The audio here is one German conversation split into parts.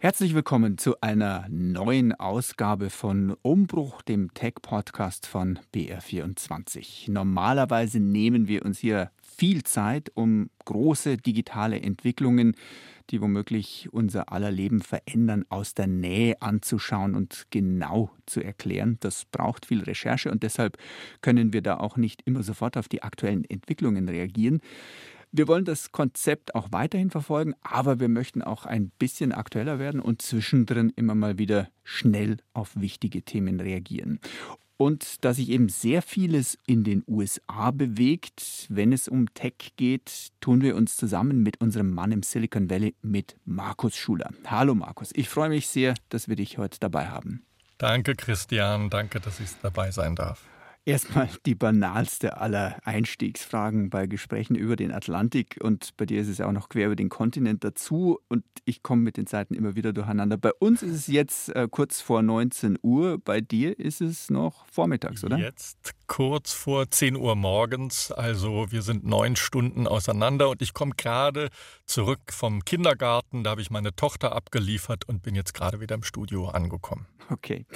Herzlich willkommen zu einer neuen Ausgabe von Umbruch, dem Tech-Podcast von BR24. Normalerweise nehmen wir uns hier viel Zeit, um große digitale Entwicklungen, die womöglich unser aller Leben verändern, aus der Nähe anzuschauen und genau zu erklären. Das braucht viel Recherche und deshalb können wir da auch nicht immer sofort auf die aktuellen Entwicklungen reagieren. Wir wollen das Konzept auch weiterhin verfolgen, aber wir möchten auch ein bisschen aktueller werden und zwischendrin immer mal wieder schnell auf wichtige Themen reagieren. Und da sich eben sehr vieles in den USA bewegt, wenn es um Tech geht, tun wir uns zusammen mit unserem Mann im Silicon Valley, mit Markus Schuler. Hallo Markus, ich freue mich sehr, dass wir dich heute dabei haben. Danke Christian, danke, dass ich dabei sein darf. Erstmal die banalste aller Einstiegsfragen bei Gesprächen über den Atlantik. Und bei dir ist es ja auch noch quer über den Kontinent dazu. Und ich komme mit den Zeiten immer wieder durcheinander. Bei uns ist es jetzt äh, kurz vor 19 Uhr. Bei dir ist es noch vormittags, oder? Jetzt kurz vor 10 Uhr morgens. Also wir sind neun Stunden auseinander. Und ich komme gerade zurück vom Kindergarten. Da habe ich meine Tochter abgeliefert und bin jetzt gerade wieder im Studio angekommen. Okay.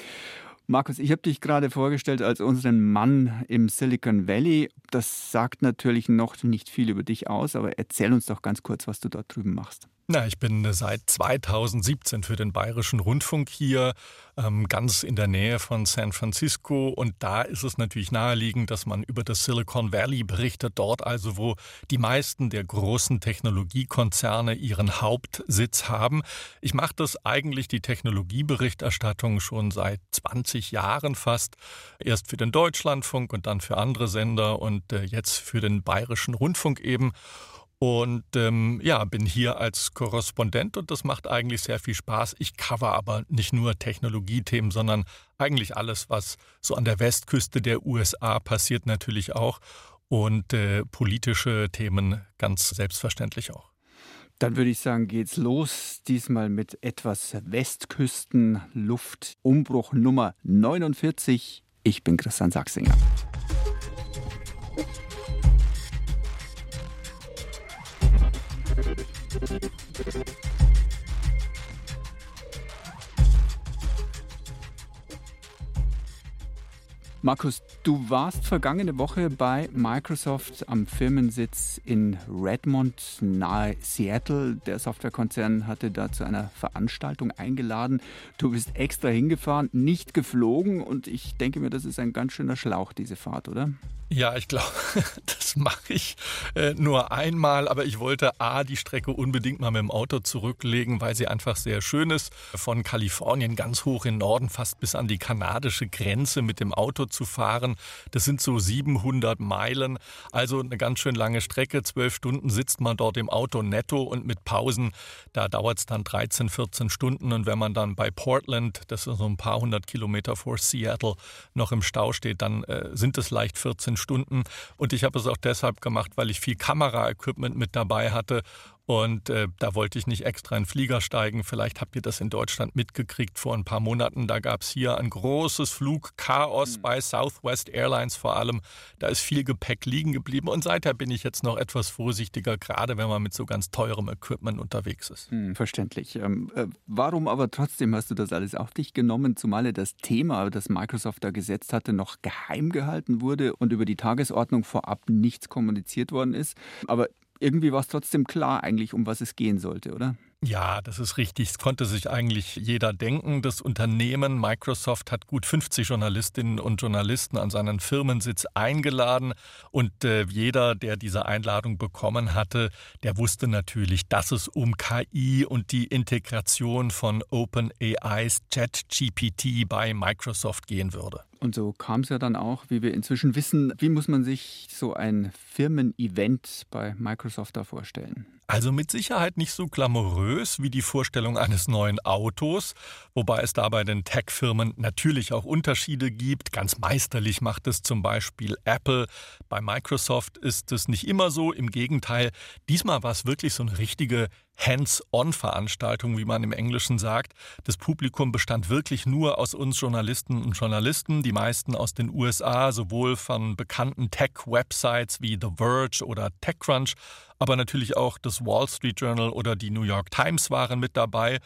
Markus, ich habe dich gerade vorgestellt als unseren Mann im Silicon Valley. Das sagt natürlich noch nicht viel über dich aus, aber erzähl uns doch ganz kurz, was du dort drüben machst. Na, ich bin seit 2017 für den Bayerischen Rundfunk hier, ähm, ganz in der Nähe von San Francisco. Und da ist es natürlich naheliegend, dass man über das Silicon Valley berichtet, dort also, wo die meisten der großen Technologiekonzerne ihren Hauptsitz haben. Ich mache das eigentlich, die Technologieberichterstattung, schon seit 20 Jahren fast. Erst für den Deutschlandfunk und dann für andere Sender und äh, jetzt für den Bayerischen Rundfunk eben. Und ähm, ja, bin hier als Korrespondent und das macht eigentlich sehr viel Spaß. Ich cover aber nicht nur Technologiethemen, sondern eigentlich alles, was so an der Westküste der USA passiert, natürlich auch. Und äh, politische Themen ganz selbstverständlich auch. Dann würde ich sagen, geht's los. Diesmal mit etwas Westküstenluft. Umbruch Nummer 49. Ich bin Christian Sachsinger. Markus, du warst vergangene Woche bei Microsoft am Firmensitz in Redmond nahe Seattle. Der Softwarekonzern hatte da zu einer Veranstaltung eingeladen. Du bist extra hingefahren, nicht geflogen und ich denke mir, das ist ein ganz schöner Schlauch, diese Fahrt, oder? Ja, ich glaube, das mache ich äh, nur einmal, aber ich wollte A, die Strecke unbedingt mal mit dem Auto zurücklegen, weil sie einfach sehr schön ist. Von Kalifornien ganz hoch in Norden, fast bis an die kanadische Grenze mit dem Auto zu fahren. Das sind so 700 Meilen, also eine ganz schön lange Strecke. Zwölf Stunden sitzt man dort im Auto netto und mit Pausen, da dauert es dann 13, 14 Stunden. Und wenn man dann bei Portland, das ist so ein paar hundert Kilometer vor Seattle, noch im Stau steht, dann äh, sind es leicht 14 Stunden. Und ich habe es auch deshalb gemacht, weil ich viel Kameraequipment mit dabei hatte und äh, da wollte ich nicht extra in den Flieger steigen. Vielleicht habt ihr das in Deutschland mitgekriegt vor ein paar Monaten. Da gab es hier ein großes Flugchaos mhm. bei Southwest Airlines vor allem. Da ist viel Gepäck liegen geblieben. Und seither bin ich jetzt noch etwas vorsichtiger, gerade wenn man mit so ganz teurem Equipment unterwegs ist. Hm, verständlich. Ähm, äh, warum aber trotzdem hast du das alles auf dich genommen, zumal das Thema, das Microsoft da gesetzt hatte, noch geheim gehalten wurde und über die Tagesordnung vorab nichts kommuniziert worden ist? Aber irgendwie war es trotzdem klar eigentlich, um was es gehen sollte, oder? Ja, das ist richtig. Es konnte sich eigentlich jeder denken. Das Unternehmen Microsoft hat gut 50 Journalistinnen und Journalisten an seinen Firmensitz eingeladen. Und äh, jeder, der diese Einladung bekommen hatte, der wusste natürlich, dass es um KI und die Integration von OpenAIs ChatGPT bei Microsoft gehen würde. Und so kam es ja dann auch, wie wir inzwischen wissen. Wie muss man sich so ein Firmen-Event bei Microsoft da vorstellen? Also mit Sicherheit nicht so glamourös wie die Vorstellung eines neuen Autos, wobei es da bei den Tech-Firmen natürlich auch Unterschiede gibt. Ganz meisterlich macht es zum Beispiel Apple. Bei Microsoft ist es nicht immer so. Im Gegenteil, diesmal war es wirklich so eine richtige Hands-on-Veranstaltung, wie man im Englischen sagt. Das Publikum bestand wirklich nur aus uns Journalisten und Journalisten, die meisten aus den USA, sowohl von bekannten Tech-Websites wie The Verge oder TechCrunch, aber natürlich auch das Wall Street Journal oder die New York Times waren mit dabei.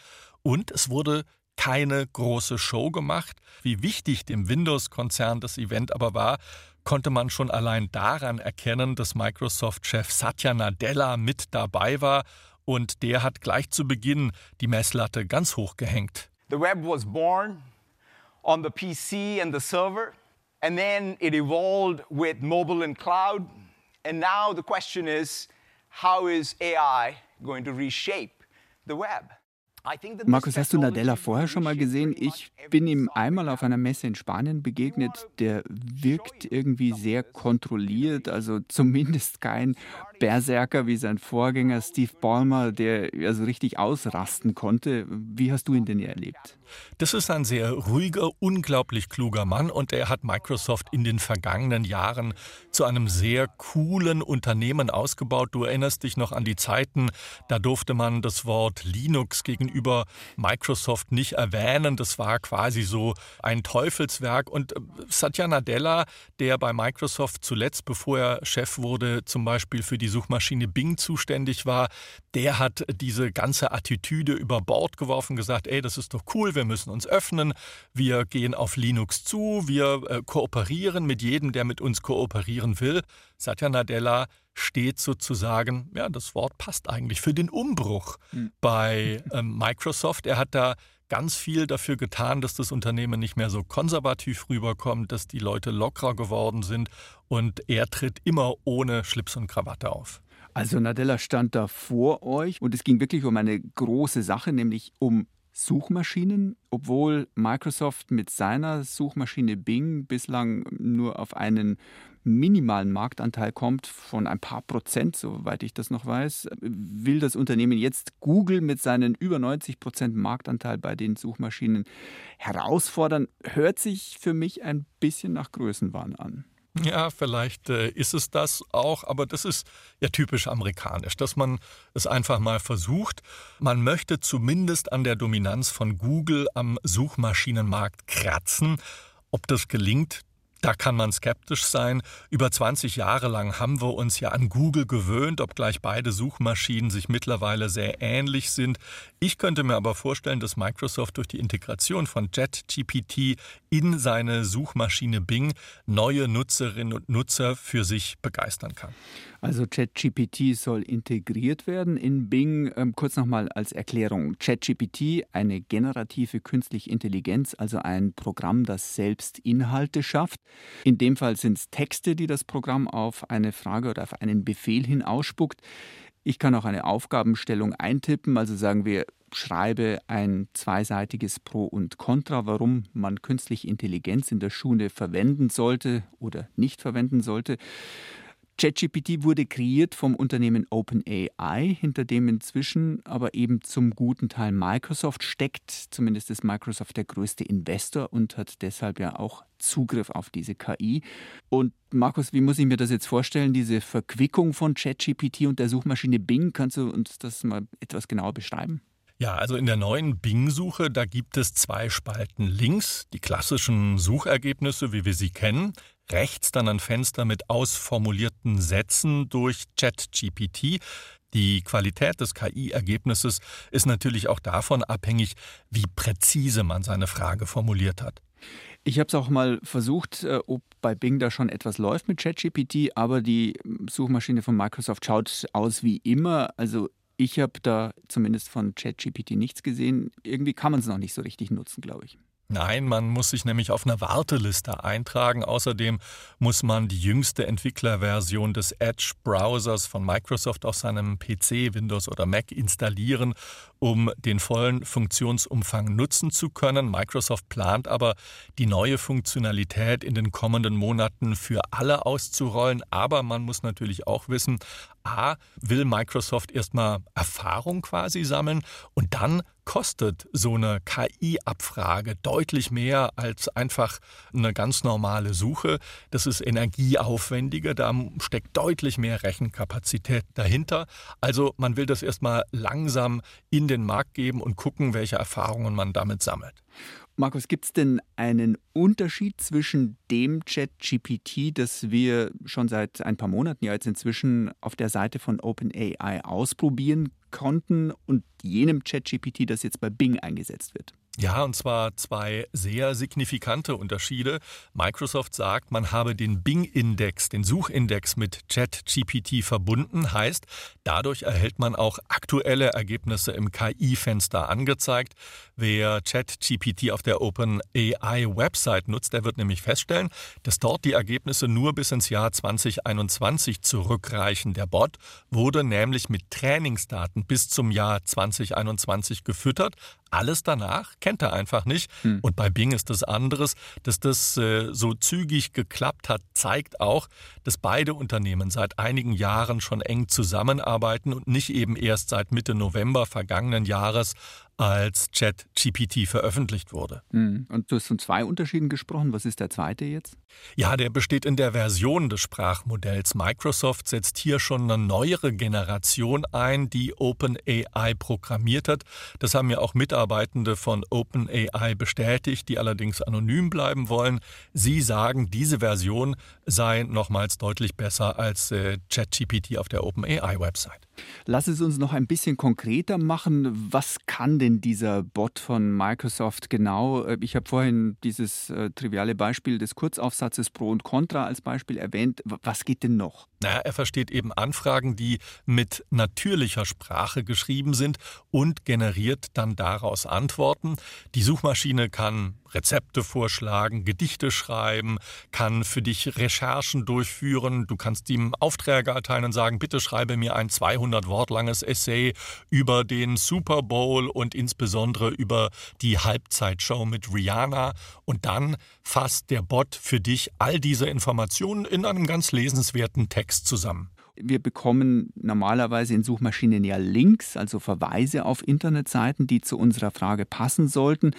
Und es wurde keine große Show gemacht. Wie wichtig dem Windows-Konzern das Event aber war, konnte man schon allein daran erkennen, dass Microsoft-Chef Satya Nadella mit dabei war und der hat gleich zu Beginn die Messlatte ganz hoch gehängt. The web was born on the PC and the server and then it evolved with mobile and cloud and now the question is how is AI going to reshape the web? Markus, hast du Nadella vorher schon mal gesehen? Ich bin ihm einmal auf einer Messe in Spanien begegnet. Der wirkt irgendwie sehr kontrolliert, also zumindest kein Berserker wie sein Vorgänger Steve Ballmer, der also richtig ausrasten konnte. Wie hast du ihn denn erlebt? Das ist ein sehr ruhiger, unglaublich kluger Mann und er hat Microsoft in den vergangenen Jahren zu einem sehr coolen Unternehmen ausgebaut. Du erinnerst dich noch an die Zeiten, da durfte man das Wort Linux gegenüber Microsoft nicht erwähnen. Das war quasi so ein Teufelswerk. Und äh, Satya Nadella, der bei Microsoft zuletzt, bevor er Chef wurde, zum Beispiel für die die Suchmaschine Bing zuständig war, der hat diese ganze Attitüde über Bord geworfen, gesagt, ey, das ist doch cool, wir müssen uns öffnen, wir gehen auf Linux zu, wir äh, kooperieren mit jedem, der mit uns kooperieren will. Satya Nadella steht sozusagen, ja, das Wort passt eigentlich, für den Umbruch mhm. bei ähm, Microsoft. Er hat da ganz viel dafür getan, dass das Unternehmen nicht mehr so konservativ rüberkommt, dass die Leute lockerer geworden sind und er tritt immer ohne Schlips und Krawatte auf. Also Nadella stand da vor euch und es ging wirklich um eine große Sache, nämlich um Suchmaschinen, obwohl Microsoft mit seiner Suchmaschine Bing bislang nur auf einen minimalen Marktanteil kommt von ein paar Prozent, soweit ich das noch weiß, will das Unternehmen jetzt Google mit seinen über 90 Prozent Marktanteil bei den Suchmaschinen herausfordern. Hört sich für mich ein bisschen nach Größenwahn an. Ja, vielleicht äh, ist es das auch, aber das ist ja typisch amerikanisch, dass man es einfach mal versucht. Man möchte zumindest an der Dominanz von Google am Suchmaschinenmarkt kratzen. Ob das gelingt, da kann man skeptisch sein. Über 20 Jahre lang haben wir uns ja an Google gewöhnt, obgleich beide Suchmaschinen sich mittlerweile sehr ähnlich sind. Ich könnte mir aber vorstellen, dass Microsoft durch die Integration von JetGPT in seine Suchmaschine Bing neue Nutzerinnen und Nutzer für sich begeistern kann. Also ChatGPT soll integriert werden in Bing. Ähm, kurz nochmal als Erklärung. ChatGPT, eine generative künstliche Intelligenz, also ein Programm, das selbst Inhalte schafft. In dem Fall sind es Texte, die das Programm auf eine Frage oder auf einen Befehl hin ausspuckt. Ich kann auch eine Aufgabenstellung eintippen, also sagen wir, schreibe ein zweiseitiges Pro und Contra, warum man künstliche Intelligenz in der Schule verwenden sollte oder nicht verwenden sollte. ChatGPT wurde kreiert vom Unternehmen OpenAI, hinter dem inzwischen aber eben zum guten Teil Microsoft steckt. Zumindest ist Microsoft der größte Investor und hat deshalb ja auch Zugriff auf diese KI. Und Markus, wie muss ich mir das jetzt vorstellen, diese Verquickung von ChatGPT und der Suchmaschine Bing? Kannst du uns das mal etwas genauer beschreiben? Ja, also in der neuen Bing-Suche, da gibt es zwei Spalten. Links die klassischen Suchergebnisse, wie wir sie kennen rechts dann ein Fenster mit ausformulierten Sätzen durch ChatGPT. Die Qualität des KI-Ergebnisses ist natürlich auch davon abhängig, wie präzise man seine Frage formuliert hat. Ich habe es auch mal versucht, äh, ob bei Bing da schon etwas läuft mit ChatGPT, aber die Suchmaschine von Microsoft schaut aus wie immer. Also ich habe da zumindest von ChatGPT nichts gesehen. Irgendwie kann man es noch nicht so richtig nutzen, glaube ich. Nein, man muss sich nämlich auf einer Warteliste eintragen. Außerdem muss man die jüngste Entwicklerversion des Edge-Browsers von Microsoft auf seinem PC, Windows oder Mac installieren, um den vollen Funktionsumfang nutzen zu können. Microsoft plant aber, die neue Funktionalität in den kommenden Monaten für alle auszurollen. Aber man muss natürlich auch wissen, A, will Microsoft erstmal Erfahrung quasi sammeln und dann kostet so eine KI-Abfrage deutlich mehr als einfach eine ganz normale Suche. Das ist energieaufwendiger, da steckt deutlich mehr Rechenkapazität dahinter. Also man will das erstmal langsam in den Markt geben und gucken, welche Erfahrungen man damit sammelt. Markus, gibt es denn einen Unterschied zwischen dem Chat-GPT, das wir schon seit ein paar Monaten ja jetzt inzwischen auf der Seite von OpenAI ausprobieren Konten und jenem ChatGPT, das jetzt bei Bing eingesetzt wird. Ja, und zwar zwei sehr signifikante Unterschiede. Microsoft sagt, man habe den Bing-Index, den Suchindex mit ChatGPT verbunden, heißt, dadurch erhält man auch aktuelle Ergebnisse im KI-Fenster angezeigt. Wer ChatGPT auf der OpenAI-Website nutzt, der wird nämlich feststellen, dass dort die Ergebnisse nur bis ins Jahr 2021 zurückreichen. Der Bot wurde nämlich mit Trainingsdaten bis zum Jahr 2021 gefüttert. Alles danach kennt er einfach nicht. Hm. Und bei Bing ist das anderes. Dass das äh, so zügig geklappt hat, zeigt auch, dass beide Unternehmen seit einigen Jahren schon eng zusammenarbeiten und nicht eben erst seit Mitte November vergangenen Jahres als ChatGPT veröffentlicht wurde. Hm. Und du hast von zwei Unterschieden gesprochen. Was ist der zweite jetzt? Ja, der besteht in der Version des Sprachmodells. Microsoft setzt hier schon eine neuere Generation ein, die OpenAI programmiert hat. Das haben ja auch Mitarbeitende von OpenAI bestätigt, die allerdings anonym bleiben wollen. Sie sagen, diese Version sei nochmals deutlich besser als äh, ChatGPT auf der OpenAI-Website. Lass es uns noch ein bisschen konkreter machen. Was kann denn dieser Bot von Microsoft genau? Äh, ich habe vorhin dieses äh, triviale Beispiel des Kurzaufsatzes Pro und Contra als Beispiel erwähnt. Was geht denn noch? Naja, er versteht eben Anfragen, die mit natürlicher Sprache geschrieben sind und generiert dann daraus Antworten. Die Suchmaschine kann Rezepte vorschlagen, Gedichte schreiben, kann für dich Recherchen durchführen. Du kannst ihm Aufträge erteilen und sagen, bitte schreibe mir ein 200 Wort langes Essay über den Super Bowl und insbesondere über die Halbzeitshow mit Rihanna. Und dann fasst der Bot für dich all diese Informationen in einem ganz lesenswerten Text Text zusammen. Wir bekommen normalerweise in Suchmaschinen ja Links, also Verweise auf Internetseiten, die zu unserer Frage passen sollten.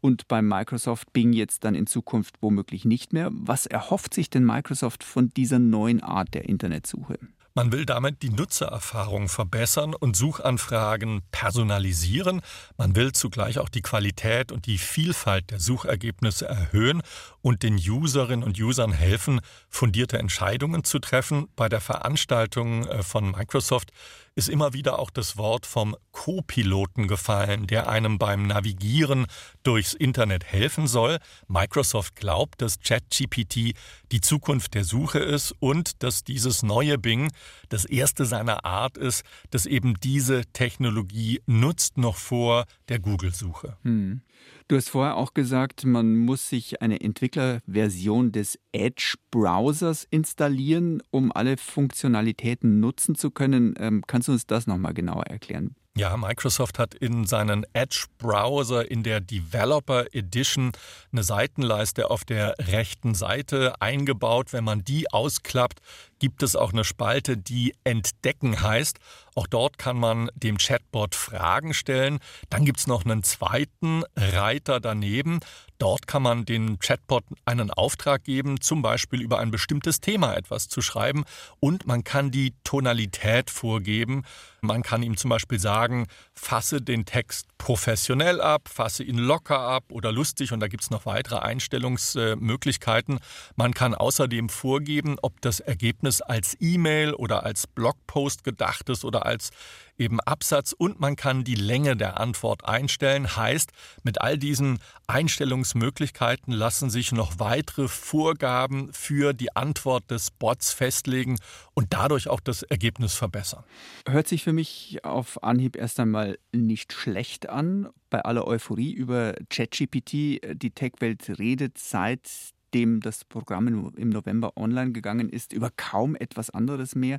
Und beim Microsoft Bing jetzt dann in Zukunft womöglich nicht mehr. Was erhofft sich denn Microsoft von dieser neuen Art der Internetsuche? Man will damit die Nutzererfahrung verbessern und Suchanfragen personalisieren. Man will zugleich auch die Qualität und die Vielfalt der Suchergebnisse erhöhen und den Userinnen und Usern helfen, fundierte Entscheidungen zu treffen. Bei der Veranstaltung äh, von Microsoft ist immer wieder auch das Wort vom Co-Piloten gefallen, der einem beim Navigieren durchs Internet helfen soll. Microsoft glaubt, dass ChatGPT die Zukunft der Suche ist und dass dieses neue Bing das erste seiner Art ist, das eben diese Technologie nutzt, noch vor der Google-Suche. Hm. Du hast vorher auch gesagt, man muss sich eine Entwicklerversion des Edge-Browsers installieren, um alle Funktionalitäten nutzen zu können. Ähm, kannst du uns das nochmal genauer erklären? Ja, Microsoft hat in seinen Edge-Browser in der Developer Edition eine Seitenleiste auf der rechten Seite eingebaut. Wenn man die ausklappt, gibt es auch eine Spalte, die Entdecken heißt. Auch dort kann man dem Chatbot Fragen stellen. Dann gibt es noch einen zweiten Reiter daneben. Dort kann man den Chatbot einen Auftrag geben, zum Beispiel über ein bestimmtes Thema etwas zu schreiben. Und man kann die Tonalität vorgeben. Man kann ihm zum Beispiel sagen, fasse den Text professionell ab, fasse ihn locker ab oder lustig. Und da gibt es noch weitere Einstellungsmöglichkeiten. Man kann außerdem vorgeben, ob das Ergebnis als E-Mail oder als Blogpost gedacht ist oder als eben Absatz und man kann die Länge der Antwort einstellen. Heißt, mit all diesen Einstellungsmöglichkeiten lassen sich noch weitere Vorgaben für die Antwort des Bots festlegen und dadurch auch das Ergebnis verbessern. Hört sich für mich auf Anhieb erst einmal nicht schlecht an. Bei aller Euphorie über ChatGPT, die Tech-Welt redet seit nachdem das Programm im November online gegangen ist, über kaum etwas anderes mehr.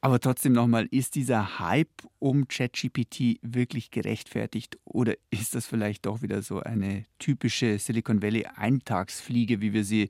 Aber trotzdem nochmal, ist dieser Hype um ChatGPT wirklich gerechtfertigt oder ist das vielleicht doch wieder so eine typische Silicon Valley Eintagsfliege, wie wir sie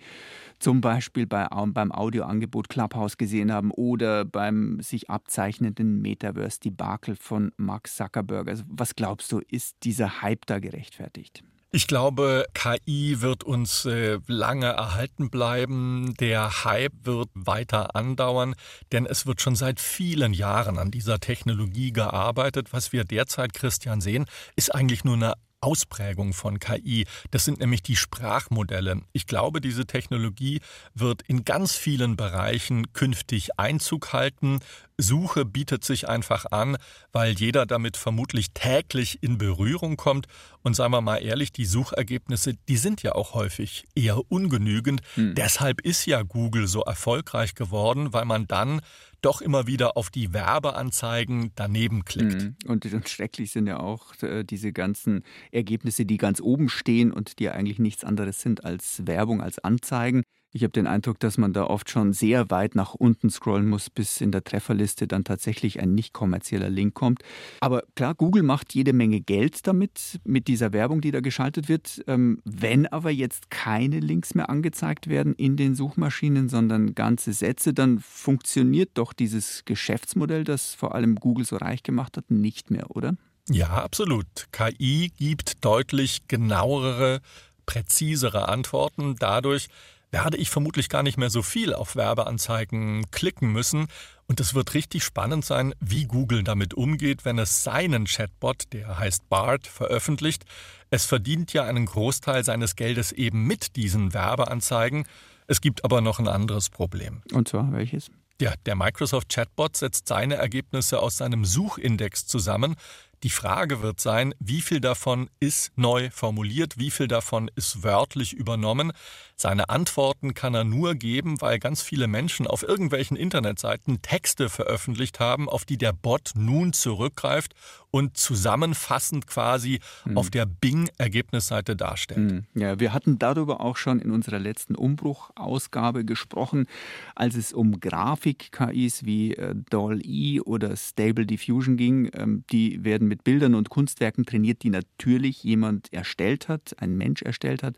zum Beispiel bei, beim Audioangebot Clubhouse gesehen haben oder beim sich abzeichnenden Metaverse-Debakel von Mark Zuckerberg? Also was glaubst du, ist dieser Hype da gerechtfertigt? Ich glaube, KI wird uns äh, lange erhalten bleiben. Der Hype wird weiter andauern, denn es wird schon seit vielen Jahren an dieser Technologie gearbeitet. Was wir derzeit, Christian, sehen, ist eigentlich nur eine Ausprägung von KI. Das sind nämlich die Sprachmodelle. Ich glaube, diese Technologie wird in ganz vielen Bereichen künftig Einzug halten Suche bietet sich einfach an, weil jeder damit vermutlich täglich in Berührung kommt. Und seien wir mal ehrlich, die Suchergebnisse, die sind ja auch häufig eher ungenügend. Hm. Deshalb ist ja Google so erfolgreich geworden, weil man dann doch immer wieder auf die Werbeanzeigen daneben klickt. Mhm. Und, und, schrecklich sind ja auch äh, diese ganzen Ergebnisse, die ganz oben stehen und die ja eigentlich nichts anderes sind als Werbung, als Anzeigen. Ich habe den Eindruck, dass man da oft schon sehr weit nach unten scrollen muss, bis in der Trefferliste dann tatsächlich ein nicht kommerzieller Link kommt. Aber klar, Google macht jede Menge Geld damit, mit dieser Werbung, die da geschaltet wird. Ähm, wenn aber jetzt keine Links mehr angezeigt werden in den Suchmaschinen, sondern ganze Sätze, dann funktioniert doch dieses Geschäftsmodell, das vor allem Google so reich gemacht hat, nicht mehr, oder? Ja, absolut. KI gibt deutlich genauere, präzisere Antworten. Dadurch werde ich vermutlich gar nicht mehr so viel auf Werbeanzeigen klicken müssen. Und es wird richtig spannend sein, wie Google damit umgeht, wenn es seinen Chatbot, der heißt BART, veröffentlicht. Es verdient ja einen Großteil seines Geldes eben mit diesen Werbeanzeigen. Es gibt aber noch ein anderes Problem. Und zwar welches? Ja, der Microsoft Chatbot setzt seine Ergebnisse aus seinem Suchindex zusammen. Die Frage wird sein, wie viel davon ist neu formuliert, wie viel davon ist wörtlich übernommen. Seine Antworten kann er nur geben, weil ganz viele Menschen auf irgendwelchen Internetseiten Texte veröffentlicht haben, auf die der Bot nun zurückgreift und zusammenfassend quasi mhm. auf der Bing-Ergebnisseite darstellt. Mhm. Ja, wir hatten darüber auch schon in unserer letzten Umbruch-Ausgabe gesprochen, als es um Grafik-KIs wie äh, DALL-E oder Stable Diffusion ging. Ähm, die werden mit Bildern und Kunstwerken trainiert, die natürlich jemand erstellt hat, ein Mensch erstellt hat.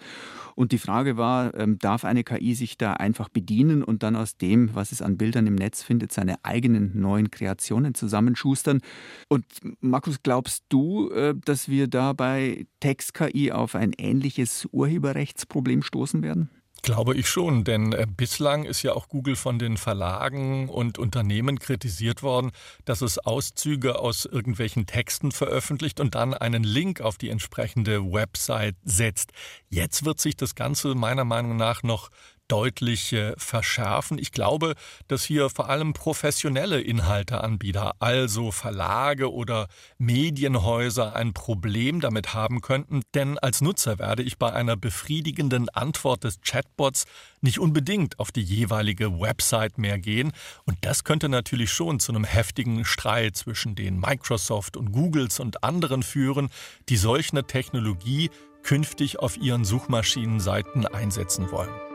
Und die Frage war, ähm, darf eine KI sich da einfach bedienen und dann aus dem, was es an Bildern im Netz findet, seine eigenen neuen Kreationen zusammenschustern? Und Markus, glaubst du, äh, dass wir da bei Text-KI auf ein ähnliches Urheberrechtsproblem stoßen werden? Glaube ich schon, denn äh, bislang ist ja auch Google von den Verlagen und Unternehmen kritisiert worden, dass es Auszüge aus irgendwelchen Texten veröffentlicht und dann einen Link auf die entsprechende Website setzt. Jetzt wird sich das Ganze meiner Meinung nach noch deutlich verschärfen. Ich glaube, dass hier vor allem professionelle Inhalteanbieter, also Verlage oder Medienhäuser, ein Problem damit haben könnten, denn als Nutzer werde ich bei einer befriedigenden Antwort des Chatbots nicht unbedingt auf die jeweilige Website mehr gehen. Und das könnte natürlich schon zu einem heftigen Streit zwischen den Microsoft und Googles und anderen führen, die solch eine Technologie künftig auf ihren Suchmaschinenseiten einsetzen wollen.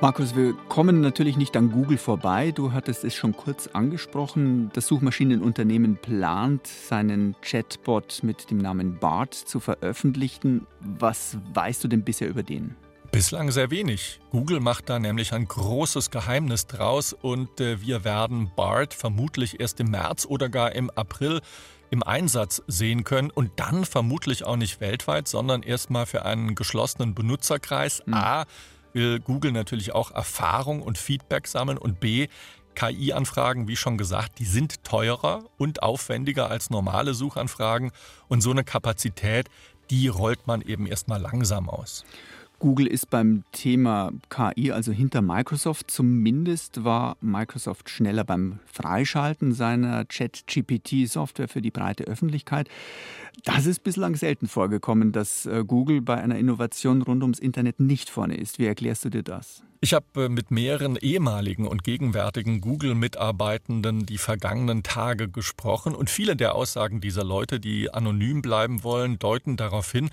Markus, wir kommen natürlich nicht an Google vorbei. Du hattest es schon kurz angesprochen. Das Suchmaschinenunternehmen plant, seinen Chatbot mit dem Namen BART zu veröffentlichen. Was weißt du denn bisher über den? Bislang sehr wenig. Google macht da nämlich ein großes Geheimnis draus und äh, wir werden BART vermutlich erst im März oder gar im April im Einsatz sehen können und dann vermutlich auch nicht weltweit, sondern erstmal für einen geschlossenen Benutzerkreis. Mhm. A, will Google natürlich auch Erfahrung und Feedback sammeln und B, KI-Anfragen, wie schon gesagt, die sind teurer und aufwendiger als normale Suchanfragen und so eine Kapazität, die rollt man eben erstmal langsam aus. Google ist beim Thema KI also hinter Microsoft. Zumindest war Microsoft schneller beim Freischalten seiner Chat-GPT-Software für die breite Öffentlichkeit. Das ist bislang selten vorgekommen, dass äh, Google bei einer Innovation rund ums Internet nicht vorne ist. Wie erklärst du dir das? Ich habe äh, mit mehreren ehemaligen und gegenwärtigen Google-Mitarbeitenden die vergangenen Tage gesprochen und viele der Aussagen dieser Leute, die anonym bleiben wollen, deuten darauf hin,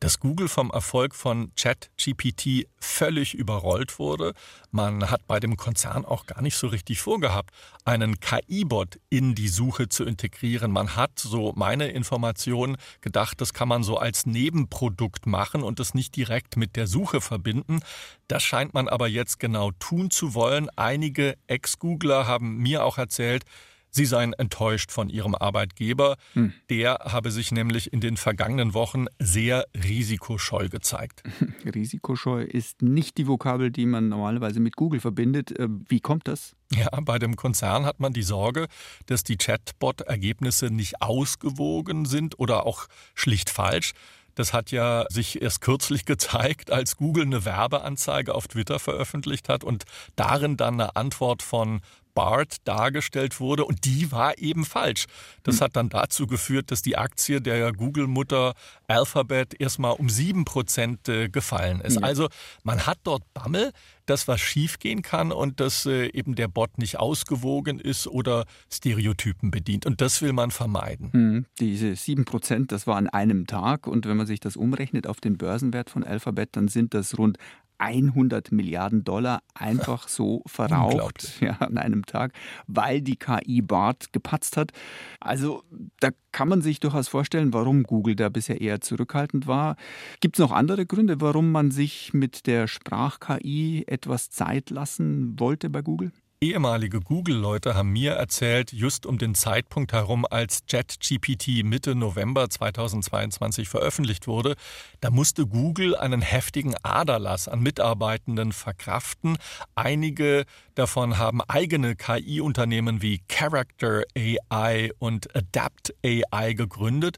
dass Google vom Erfolg von ChatGPT völlig überrollt wurde. Man hat bei dem Konzern auch gar nicht so richtig vorgehabt, einen KI-Bot in die Suche zu integrieren. Man hat, so meine Information, gedacht, das kann man so als Nebenprodukt machen und es nicht direkt mit der Suche verbinden. Das scheint man aber jetzt genau tun zu wollen. Einige Ex-Googler haben mir auch erzählt, Sie seien enttäuscht von ihrem Arbeitgeber. Hm. Der habe sich nämlich in den vergangenen Wochen sehr risikoscheu gezeigt. Risikoscheu ist nicht die Vokabel, die man normalerweise mit Google verbindet. Äh, wie kommt das? Ja, bei dem Konzern hat man die Sorge, dass die Chatbot-Ergebnisse nicht ausgewogen sind oder auch schlicht falsch. Das hat ja sich erst kürzlich gezeigt, als Google eine Werbeanzeige auf Twitter veröffentlicht hat und darin dann eine Antwort von Bart dargestellt wurde und die war eben falsch. Das hm. hat dann dazu geführt, dass die Aktie der Google-Mutter Alphabet erstmal um 7% äh, gefallen ist. Also man hat dort Bammel, dass was schiefgehen kann und dass äh, eben der Bot nicht ausgewogen ist oder Stereotypen bedient. Und das will man vermeiden. Mhm. Diese 7%, das war an einem Tag. Und wenn man sich das umrechnet auf den Börsenwert von Alphabet, dann sind das rund 100 Milliarden Dollar einfach so verraucht ja, an einem Tag, weil die KI Bart gepatzt hat. Also da kann man sich durchaus vorstellen, warum Google da bisher eher zurückhaltend war. Gibt es noch andere Gründe, warum man sich mit der Sprach-KI etwas Zeit lassen wollte bei Google? Ehemalige Google-Leute haben mir erzählt, just um den Zeitpunkt herum, als ChatGPT Mitte November 2022 veröffentlicht wurde, da musste Google einen heftigen Aderlass an Mitarbeitenden verkraften. Einige davon haben eigene KI-Unternehmen wie Character AI und Adapt AI gegründet.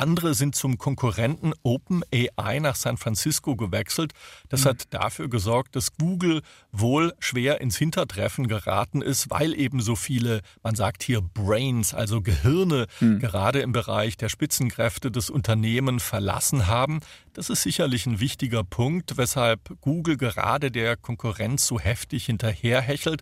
Andere sind zum Konkurrenten OpenAI nach San Francisco gewechselt. Das hat dafür gesorgt, dass Google wohl schwer ins Hintertreffen geraten ist, weil eben so viele, man sagt hier Brains, also Gehirne, mhm. gerade im Bereich der Spitzenkräfte des Unternehmen verlassen haben. Das ist sicherlich ein wichtiger Punkt, weshalb Google gerade der Konkurrenz so heftig hinterherhechelt.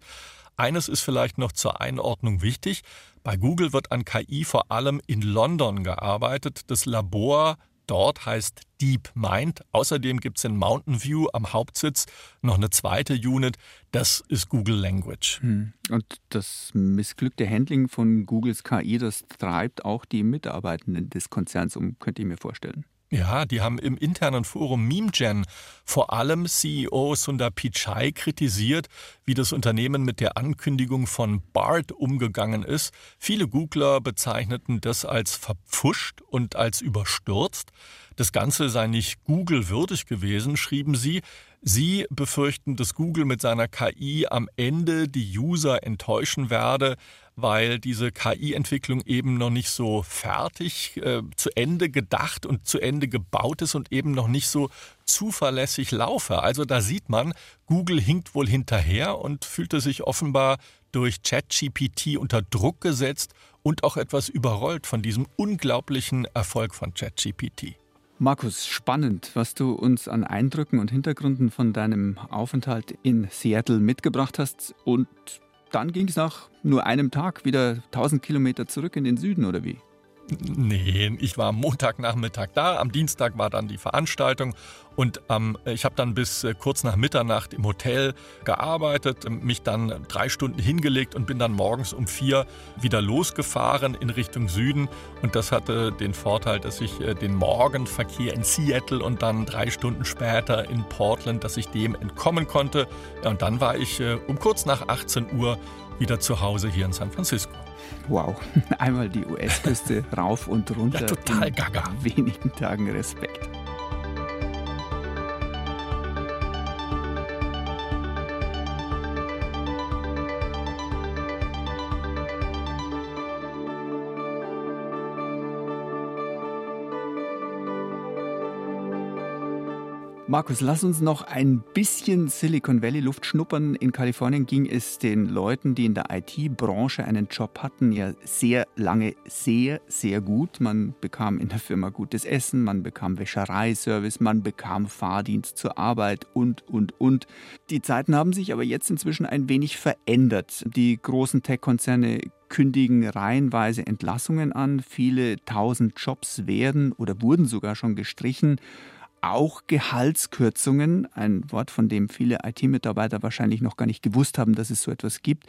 Eines ist vielleicht noch zur Einordnung wichtig. Bei Google wird an KI vor allem in London gearbeitet. Das Labor dort heißt DeepMind. Außerdem gibt es in Mountain View am Hauptsitz noch eine zweite Unit. Das ist Google Language. Hm. Und das missglückte Handling von Googles KI, das treibt auch die Mitarbeitenden des Konzerns um, könnte ich mir vorstellen. Ja, die haben im internen Forum MemeGen vor allem CEO Sundar Pichai kritisiert, wie das Unternehmen mit der Ankündigung von BART umgegangen ist. Viele Googler bezeichneten das als verpfuscht und als überstürzt. Das Ganze sei nicht Google würdig gewesen, schrieben sie. Sie befürchten, dass Google mit seiner KI am Ende die User enttäuschen werde, weil diese KI-Entwicklung eben noch nicht so fertig, äh, zu Ende gedacht und zu Ende gebaut ist und eben noch nicht so zuverlässig laufe. Also da sieht man, Google hinkt wohl hinterher und fühlte sich offenbar durch ChatGPT unter Druck gesetzt und auch etwas überrollt von diesem unglaublichen Erfolg von ChatGPT. Markus, spannend, was du uns an Eindrücken und Hintergründen von deinem Aufenthalt in Seattle mitgebracht hast. Und dann ging es nach nur einem Tag wieder 1000 Kilometer zurück in den Süden, oder wie? Nee, ich war am Montagnachmittag da, am Dienstag war dann die Veranstaltung und ähm, ich habe dann bis äh, kurz nach Mitternacht im Hotel gearbeitet, mich dann drei Stunden hingelegt und bin dann morgens um vier wieder losgefahren in Richtung Süden. Und das hatte den Vorteil, dass ich äh, den Morgenverkehr in Seattle und dann drei Stunden später in Portland, dass ich dem entkommen konnte. Und dann war ich äh, um kurz nach 18 Uhr wieder zu Hause hier in San Francisco. Wow, einmal die US-Küste rauf und runter. Ja, total gaga. Wenigen Tagen Respekt. Markus, lass uns noch ein bisschen Silicon Valley Luft schnuppern. In Kalifornien ging es den Leuten, die in der IT-Branche einen Job hatten, ja sehr lange sehr, sehr gut. Man bekam in der Firma gutes Essen, man bekam Wäschereiservice, man bekam Fahrdienst zur Arbeit und, und, und. Die Zeiten haben sich aber jetzt inzwischen ein wenig verändert. Die großen Tech-Konzerne kündigen reihenweise Entlassungen an. Viele tausend Jobs werden oder wurden sogar schon gestrichen. Auch Gehaltskürzungen, ein Wort, von dem viele IT-Mitarbeiter wahrscheinlich noch gar nicht gewusst haben, dass es so etwas gibt.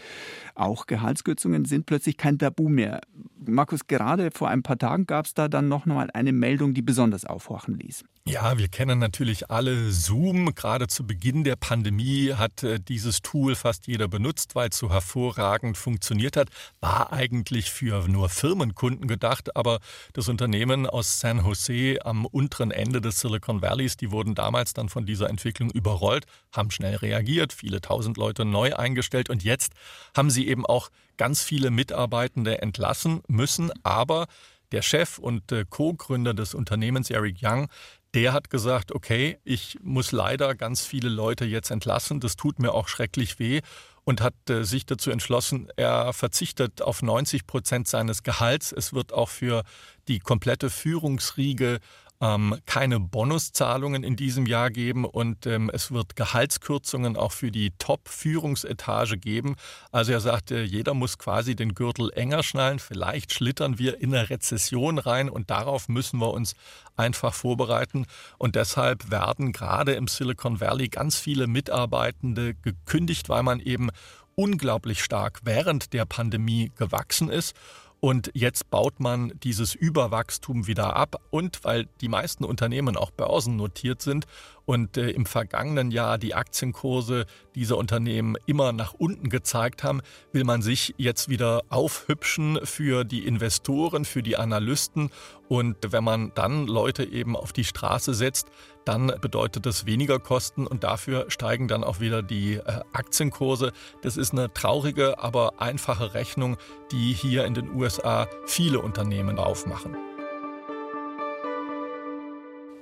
Auch Gehaltskürzungen sind plötzlich kein Tabu mehr. Markus, gerade vor ein paar Tagen gab es da dann noch mal eine Meldung, die besonders aufhorchen ließ. Ja, wir kennen natürlich alle Zoom. Gerade zu Beginn der Pandemie hat äh, dieses Tool fast jeder benutzt, weil es so hervorragend funktioniert hat. War eigentlich für nur Firmenkunden gedacht, aber das Unternehmen aus San Jose am unteren Ende des Silicon Valleys, die wurden damals dann von dieser Entwicklung überrollt, haben schnell reagiert, viele tausend Leute neu eingestellt und jetzt haben sie eben auch ganz viele Mitarbeitende entlassen müssen, aber der Chef und äh, Co-Gründer des Unternehmens, Eric Young, der hat gesagt, okay, ich muss leider ganz viele Leute jetzt entlassen, das tut mir auch schrecklich weh und hat äh, sich dazu entschlossen, er verzichtet auf 90 Prozent seines Gehalts. Es wird auch für die komplette Führungsriege ähm, keine Bonuszahlungen in diesem Jahr geben und ähm, es wird Gehaltskürzungen auch für die Top-Führungsetage geben. Also er sagte, jeder muss quasi den Gürtel enger schnallen. Vielleicht schlittern wir in eine Rezession rein und darauf müssen wir uns einfach vorbereiten. Und deshalb werden gerade im Silicon Valley ganz viele Mitarbeitende gekündigt, weil man eben unglaublich stark während der Pandemie gewachsen ist. Und jetzt baut man dieses Überwachstum wieder ab. Und weil die meisten Unternehmen auch börsennotiert sind und äh, im vergangenen Jahr die Aktienkurse dieser Unternehmen immer nach unten gezeigt haben, will man sich jetzt wieder aufhübschen für die Investoren, für die Analysten. Und wenn man dann Leute eben auf die Straße setzt, dann bedeutet das weniger Kosten und dafür steigen dann auch wieder die äh, Aktienkurse. Das ist eine traurige, aber einfache Rechnung, die hier in den USA viele Unternehmen aufmachen.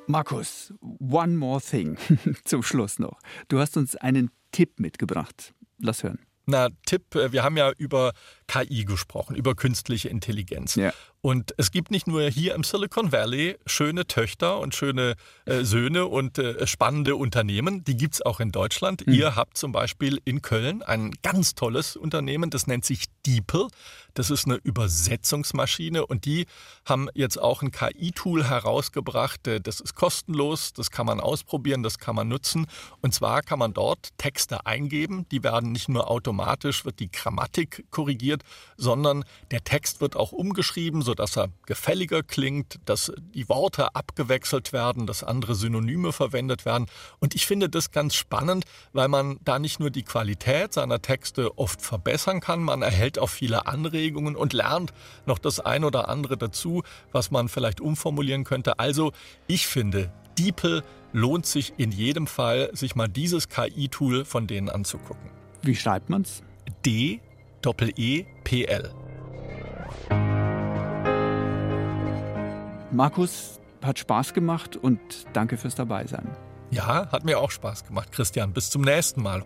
Markus, one more thing zum Schluss noch. Du hast uns einen Tipp mitgebracht. Lass hören. Na, Tipp, äh, wir haben ja über KI gesprochen, über künstliche Intelligenz. Ja. Und es gibt nicht nur hier im Silicon Valley schöne Töchter und schöne äh, Söhne und äh, spannende Unternehmen, die gibt es auch in Deutschland. Mhm. Ihr habt zum Beispiel in Köln ein ganz tolles Unternehmen, das nennt sich DeepL. Das ist eine Übersetzungsmaschine und die haben jetzt auch ein KI-Tool herausgebracht. Äh, das ist kostenlos, das kann man ausprobieren, das kann man nutzen. Und zwar kann man dort Texte eingeben, die werden nicht nur automatisch, wird die Grammatik korrigiert, sondern der Text wird auch umgeschrieben, sodass er gefälliger klingt, dass die Worte abgewechselt werden, dass andere Synonyme verwendet werden. Und ich finde das ganz spannend, weil man da nicht nur die Qualität seiner Texte oft verbessern kann, man erhält auch viele Anregungen und lernt noch das ein oder andere dazu, was man vielleicht umformulieren könnte. Also ich finde, DeepL lohnt sich in jedem Fall, sich mal dieses KI-Tool von denen anzugucken. Wie schreibt man's? D Doppel-E-P-L. Markus, hat Spaß gemacht und danke fürs Dabeisein. Ja, hat mir auch Spaß gemacht, Christian. Bis zum nächsten Mal.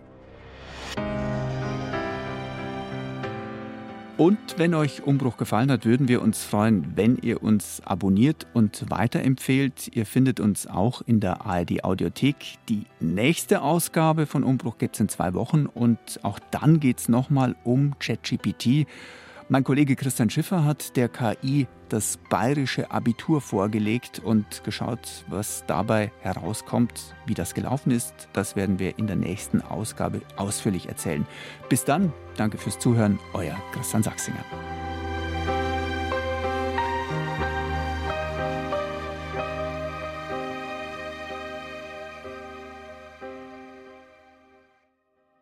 Und wenn euch Umbruch gefallen hat, würden wir uns freuen, wenn ihr uns abonniert und weiterempfehlt. Ihr findet uns auch in der ARD Audiothek. Die nächste Ausgabe von Umbruch gibt es in zwei Wochen und auch dann geht es nochmal um ChatGPT. Mein Kollege Christian Schiffer hat der KI das bayerische Abitur vorgelegt und geschaut, was dabei herauskommt, wie das gelaufen ist. Das werden wir in der nächsten Ausgabe ausführlich erzählen. Bis dann, danke fürs Zuhören, euer Christian Sachsinger.